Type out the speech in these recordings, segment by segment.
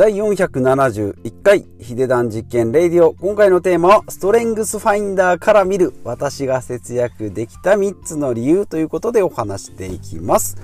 第471回ヒデダン実験レイディオ。今回のテーマはストレングスファインダーから見る私が節約できた3つの理由ということでお話していきます。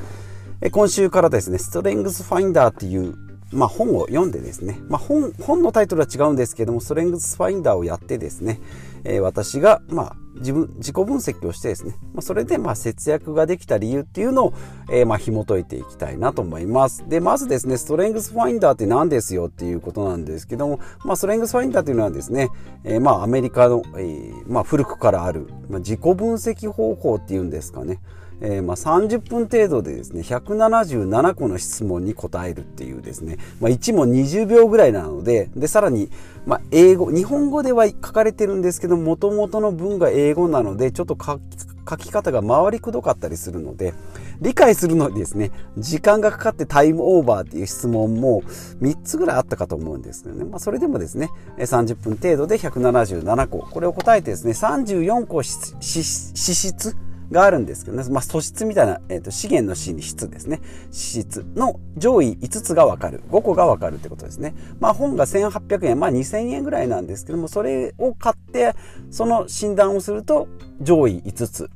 今週からですね、ストレングスファインダーっていうまあ、本を読んでですね、まあ、本本のタイトルは違うんですけどもストレングスファインダーをやってですね、えー、私が、まあ、自分自己分析をしてですね、まあ、それでまあ節約ができた理由っていうのを、えー、まあ紐解いていきたいなと思います。でまずですねストレングスファインダーって何ですよっていうことなんですけども、まあ、ストレングスファインダーというのはですね、えー、まあアメリカの、えーまあ、古くからある、ま、自己分析方法っていうんですかねえー、まあ30分程度でですね177個の質問に答えるっていうですね、まあ、1問20秒ぐらいなのででさらに、まあ、英語日本語では書かれてるんですけどもともとの文が英語なのでちょっと書き方が回りくどかったりするので理解するのにですね時間がかかってタイムオーバーっていう質問も3つぐらいあったかと思うんですけどね、まあ、それでもですね30分程度で177個これを答えてですね34個資質があるんですけどね、まあ、素質みたいな、えーと、資源の資に質ですね。資質の上位5つが分かる。5個が分かるってことですね。まあ本が1800円。まあ2000円ぐらいなんですけどもそれを買ってその診断をすると上位5つ。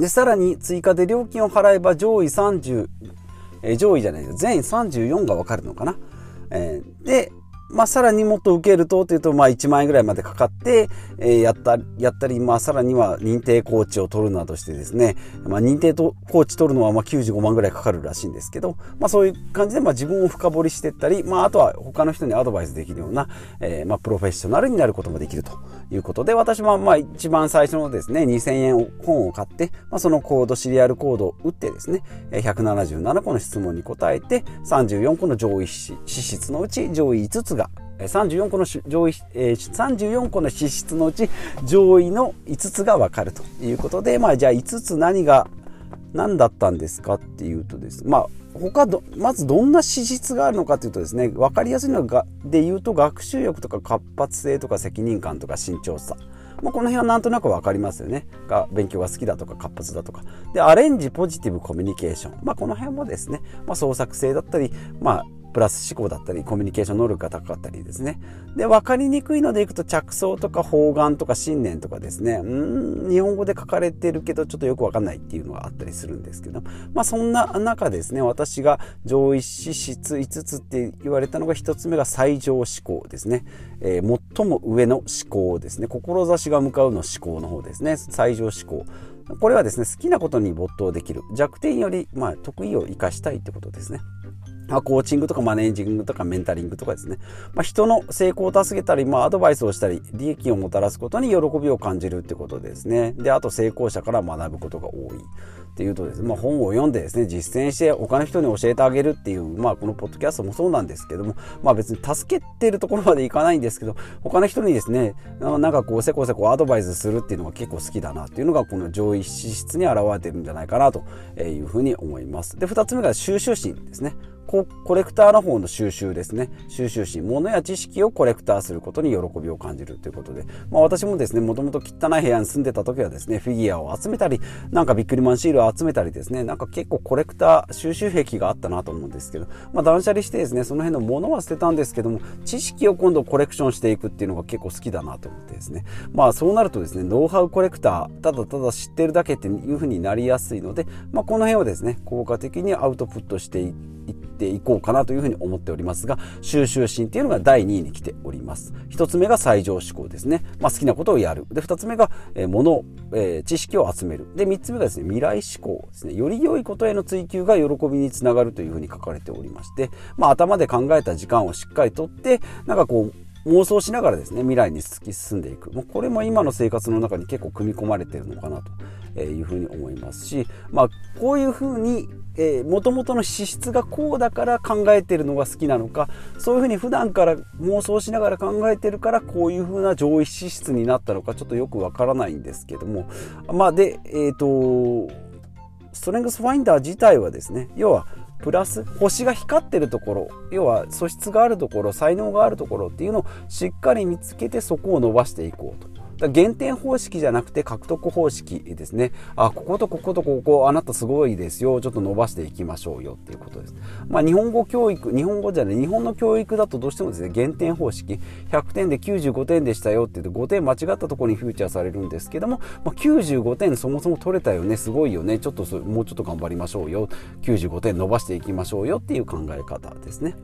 でさらに追加で料金を払えば上位30、えー、上位じゃないです全員34が分かるのかな、えー、でまあ、さらにもっと受けるとというと、まあ、1万円ぐらいまでかかって、えー、やった、やったり、まあ、さらには認定コーチを取るなどしてですね、まあ、認定とコーチ取るのは、まあ、95万ぐらいかかるらしいんですけど、まあ、そういう感じで、まあ、自分を深掘りしていったり、まあ、あとは他の人にアドバイスできるような、えー、まあ、プロフェッショナルになることもできるということで、私は、まあ、一番最初のですね、2000円本を買って、まあ、そのコード、シリアルコードを打ってですね、177個の質問に答えて、34個の上位資質のうち上位5つが34個の上位、え、34個の資質のうち上位の5つが分かるということで、まあ、じゃあ5つ何が何だったんですかっていうとです。まあ他どまずどんな資質があるのかというとですね分かりやすいのがで言うと学習力とか活発性とか責任感とか慎重さ。まあ、この辺はなんとなく分かりますよね。が勉強が好きだとか活発だとか。でアレンジポジティブコミュニケーション、まあ、この辺もですね、まあ、創作性だったり、まあ、プラス思考だったりコミュニケーション能力が高かったりですね。で分かりにくいのでいくと着想とか方眼とか信念とかですね。うん日本語で書かれてるけどちょっとよく分かんないっていうのがあったりするんですけど。まあそんな中ですね私が上位資質5つって言われたのが1つ目が最上思考ですね、えー、最も上の思考ですね。志が向かうの思考の方ですね。最上思考。これはですね好きなことに没頭できる。弱点よりまあ得意を生かしたいってことですね。ま、コーチングとかマネージングとかメンタリングとかですね、まあ、人の成功を助けたり、まあ、アドバイスをしたり利益をもたらすことに喜びを感じるってことですね。であと成功者から学ぶことが多い。っていうとですね、まあ、本を読んでですね実践して他の人に教えてあげるっていう、まあ、このポッドキャストもそうなんですけども、まあ、別に助けてるところまでいかないんですけど他の人にですねなんかこうせこせこアドバイスするっていうのが結構好きだなっていうのがこの上位資質に表れてるんじゃないかなというふうに思います。で2つ目が収集心ですね。コレクターの方の収集ですね。収集心物や知識をコレクターすることに喜びを感じるということで、まあ、私もですねもともと汚い部屋に住んでた時はですねフィギュアを集めたりなんかビックリマンシールを集めたりですねなんか結構コレクター収集癖があったなと思うんですけど、まあ、断捨離してですねその辺の物は捨てたんですけども知識を今度コレクションしていくっていうのが結構好きだなと思ってですね。まあそうなるとですねノウハウコレクターただただ知ってるだけっていうふうになりやすいので、まあ、この辺をですね効果的にアウトプットしていってていこうかなというふうに思っておりますが収集心っていうのが第2位に来ております。1つ目が最上志向ですね、まあ、好きなことをやる。で2つ目が、えー、物、えー、知識を集める。で3つ目がですね未来志向ですね。より良いことへの追求が喜びにつながるというふうに書かれておりまして、まあ、頭で考えた時間をしっかりとってなんかこう妄想しながらですね未来に突き進んでいく。もうこれも今の生活の中に結構組み込まれてるのかなというふうに思いますし、まあ、こういうふうにもともとの資質がこうだから考えてるのが好きなのかそういうふうに普段から妄想しながら考えてるからこういうふうな上位資質になったのかちょっとよくわからないんですけどもまあでえっ、ー、とストレングスファインダー自体はですね要はプラス星が光ってるところ要は素質があるところ才能があるところっていうのをしっかり見つけてそこを伸ばしていこうと。減点方式じゃなくて獲得方式ですね。あ、こことこことここ、あなたすごいですよ。ちょっと伸ばしていきましょうよっていうことです。まあ、日本語教育、日本語じゃない、日本の教育だとどうしてもですね、減点方式、100点で95点でしたよって言って5点間違ったところにフューチャーされるんですけども、まあ、95点そもそも取れたよね、すごいよね、ちょっともうちょっと頑張りましょうよ、95点伸ばしていきましょうよっていう考え方ですね。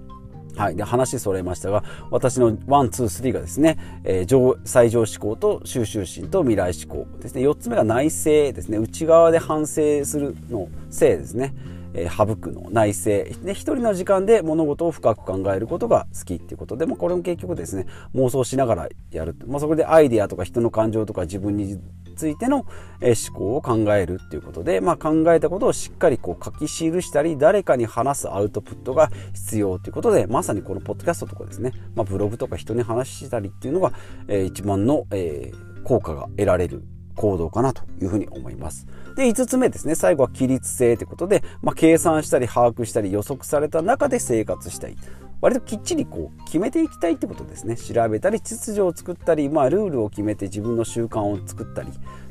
はい。で、話それましたが、私のワン、ツー、スリーがですね、えー、上、最上志向と収集心と未来志向ですね。4つ目が内省ですね。内側で反省するの省ですね。えー、省くの内省。で一人の時間で物事を深く考えることが好きっていうことでもこれも結局ですね妄想しながらやる、まあ、そこでアイデアとか人の感情とか自分についての思考を考えるっていうことで、まあ、考えたことをしっかりこう書き記したり誰かに話すアウトプットが必要ということでまさにこのポッドキャストとかですね、まあ、ブログとか人に話したりっていうのが、えー、一番の、えー、効果が得られる行動かなというふうに思います。で、5つ目ですね。最後は規律性ということで、まあ、計算したり把握したり予測された中で生活したい。割ときっちりこう決めていきたいってことですね。調べたり、秩序を作ったり、まあ、ルールを決めて自分の習慣を作ったり、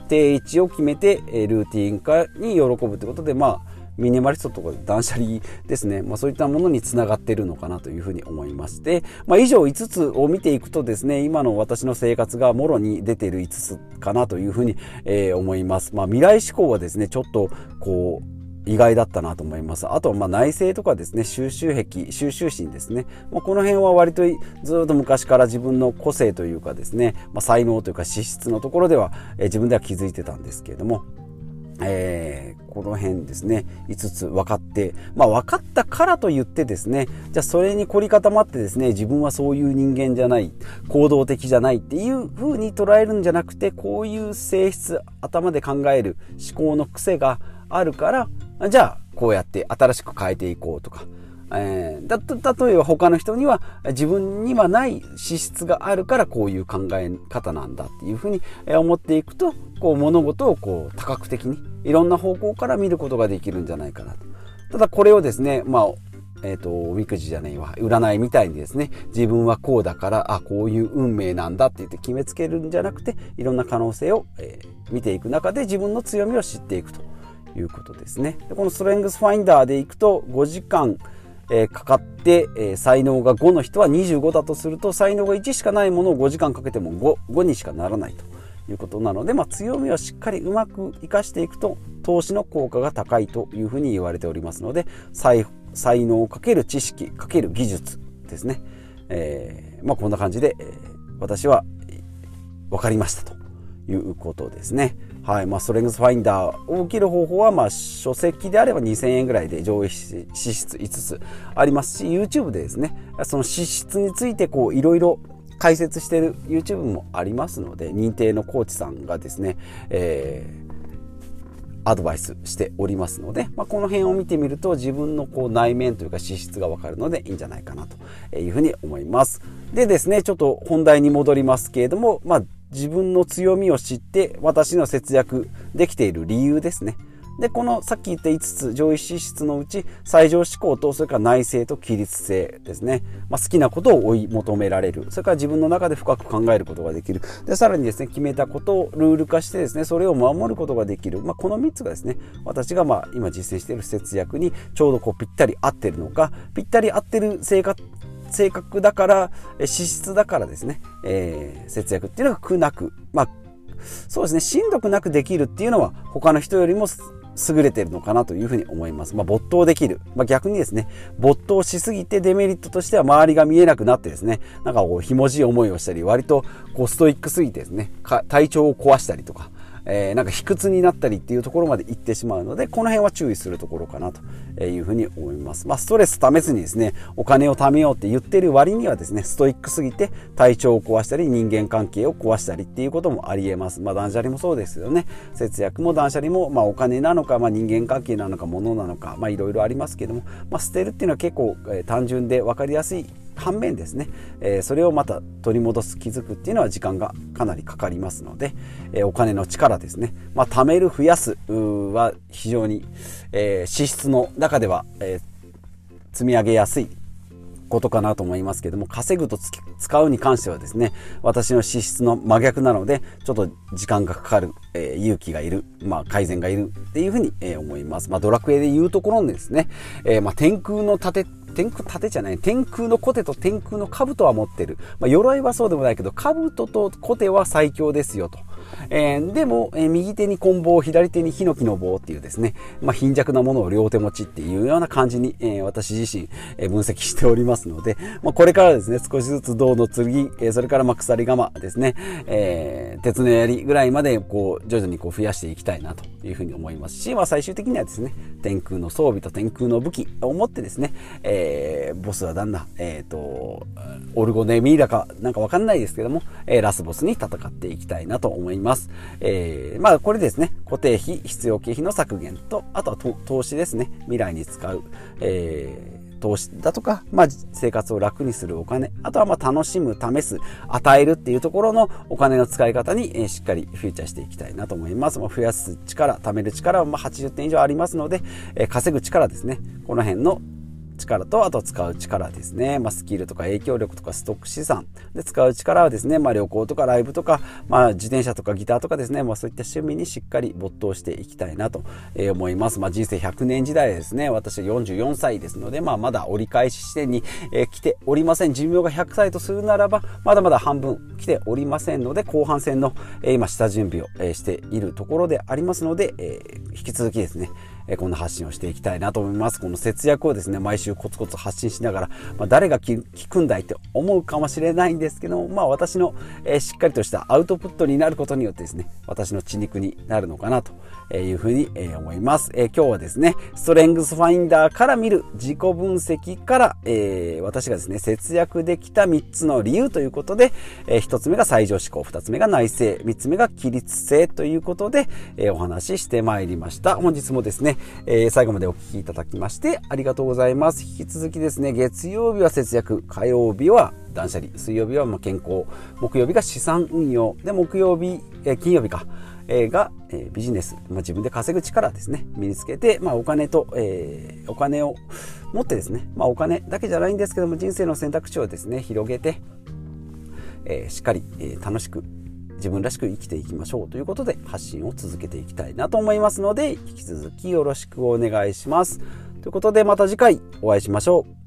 定位置を決めて、ルーティン化に喜ぶってことで、まあ、ミニマリストとか断捨離ですね、まあ、そういったものにつながっているのかなというふうに思いまして、まあ、以上5つを見ていくとですね今の私の生活がもろに出ている5つかなというふうに、えー、思います、まあ、未来志向はですねちょっとこう意外だったなと思います。あとはま内政とかですね、収集癖、収集心ですね。まあ、この辺は割とずっと昔から自分の個性というかですね、まあ、才能というか資質のところでは、え、自分では気づいてたんですけれども、えー、この辺ですね、5つ分かって、まあ分かったからと言ってですね、じゃあそれに凝り固まってですね、自分はそういう人間じゃない、行動的じゃないっていう風に捉えるんじゃなくて、こういう性質、頭で考える思考の癖があるから、じゃあこうやって新しく変えていこうとか、えー、だ例えば他の人には自分にはない資質があるからこういう考え方なんだっていうふうに思っていくとこう物事をこう多角的にいろんな方向から見ることができるんじゃないかなと。ただこれをですね、まあえっ、ー、と、おみくじじゃないわ、占いみたいにですね、自分はこうだから、あ、こういう運命なんだって言って決めつけるんじゃなくて、いろんな可能性を、えー、見ていく中で自分の強みを知っていくということですね。でこのストレングスファインダーでいくと、5時間、え、かかって、え、才能が5の人は25だとすると才能が1しかないものを5時間かけても 5, 5にしかならないということなので、まあ、強みをしっかりうまく生かしていくと投資の効果が高いというふうに言われておりますので才才能かける知識かける技術ですね、えー、まあ、こんな感じで、え私は分かりましたということですね。はい。まあ、ストレングスファインダーを受ける方法は、まあ、書籍であれば2000円ぐらいで上位資質5つありますし、YouTube でですね、その資質について、こう、いろいろ解説してる YouTube もありますので、認定のコーチさんがですね、えー、アドバイスしておりますので、まあ、この辺を見てみると自分のこう内面というか資質がわかるのでいいんじゃないかなというふうに思います。でですね、ちょっと本題に戻りますけれども、まあ、自分の強みを知って私の節約できている理由ですね。で、このさっき言った5つ上位資質のうち最上思考とそれから内政と規律性ですね。まあ、好きなことを追い求められる。それから自分の中で深く考えることができる。で、さらにですね、決めたことをルール化してですね、それを守ることができる。まあ、この3つがですね、私がまあ今実践している節約にちょうどこうぴったり合ってるのか、ぴったり合ってる生活性格だから、資質だからですね、えー、節約っていうのが苦なく、まあ、そうですね、しんどくなくできるっていうのは他の人よりも優れてるのかなというふうに思います。まあ、没頭できる。まあ、逆にですね、没頭しすぎてデメリットとしては周りが見えなくなってですね、なんかこう、ひもじい思いをしたり、割とこう、ストイックすぎてですね、体調を壊したりとか、えー、なんか卑屈になったりっていうところまで行ってしまうので、この辺は注意するところかなというふうに思います。まあ、ストレスためずにですね、お金を貯めようって言ってる割にはですね、ストイックすぎて体調を壊したり、人間関係を壊したりっていうこともありえます。まあ、断捨離もそうですよね。節約も断捨離も、まあ、お金なのか、まあ、人間関係なのか、物なのか、まあ、いろいろありますけども、まあ、捨てるっていうのは結構、えー、単純で分かりやすい反面ですね、え、それをまた取り戻す気づくっていうのは時間がかなりかかりますので、え、お金の力ですね、まあ、貯める増やすは非常に、え、支出の中では、え積み上げやすいことかなと思いますけども稼ぐと使うに関してはですね私の資質の真逆なのでちょっと時間がかかる、えー、勇気がいる、まあ、改善がいるっていうふうに、えー、思います、まあ、ドラクエで言うところにですね、えー、まあ、天空の盾天空盾じゃない天空のコテと天空の兜は持ってる、まあ、鎧はそうでもないけど兜とコテは最強ですよと。えー、でも、えー、右手に棍棒、左手にヒノキの棒っていうですね、まあ、貧弱なものを両手持ちっていうような感じに、えー、私自身、えー、分析しておりますので、まあ、これからですね、少しずつ銅の剣、えー、それからまあ鎖鎌ですね、えー、鉄の槍ぐらいまでこう徐々にこう増やしていきたいなというふうに思いますし、まあ、最終的にはですね、天空の装備と天空の武器を持ってですね、えー、ボスは旦那、えっ、ー、と、オルゴネミーラかなんかわかんないですけども、えー、ラスボスに戦っていきたいなと思います。えー、まあこれですね、固定費、必要経費の削減と、あとは投資ですね、未来に使う、えー投資だとか、まあ、生活を楽にするお金、あとはまあ楽しむ、試す、与えるっていうところのお金の使い方に、え、しっかりフューチャーしていきたいなと思います。ま、増やす力、貯める力はまあ80点以上ありますので、え、稼ぐ力ですね。この辺の力と、あと使う力ですね。まあ、スキルとか影響力とかストック資産で使う力はですね、まあ、旅行とかライブとか、まあ、自転車とかギターとかですね、まあ、そういった趣味にしっかり没頭していきたいなと思います。まあ、人生100年時代ですね、私は44歳ですので、まあ、まだ折り返し地点に、え来ておりません。寿命が100歳とするならば、まだまだ半分来ておりませんので、後半戦の、え今、下準備を、えしているところでありますので、え引き続きですね、えこんな発信をしていきたいなと思います。この節約をですね、毎週コツコツ発信しながら、まあ、誰が聞くんだいって思うかもしれないんですけども、まあ私の、えしっかりとしたアウトプットになることによってですね、私の血肉になるのかなというふうに思います。え今日はですね、ストレングスファインダーから見る自己分析から、え、私がですね、節約できた3つの理由ということで、え、1つ目が最上思考、2つ目が内政、3つ目が規律性ということで、え、お話ししてまいりました。本日もですね、えー、最後までお聞きいただきましてありがとうございます。引き続きですね、月曜日は節約、火曜日は断捨離、水曜日はま健康、木曜日が資産運用、で、木曜日、えー、金曜日か、えー、が、え、ビジネス、まあ、自分で稼ぐ力ですね、身につけて、まあ、お金と、え、お金を持ってですね、まあ、お金だけじゃないんですけども、人生の選択肢をですね、広げて、え、しっかり、え、楽しく自分らしく生きていきましょうということで発信を続けていきたいなと思いますので引き続きよろしくお願いします。ということでまた次回お会いしましょう。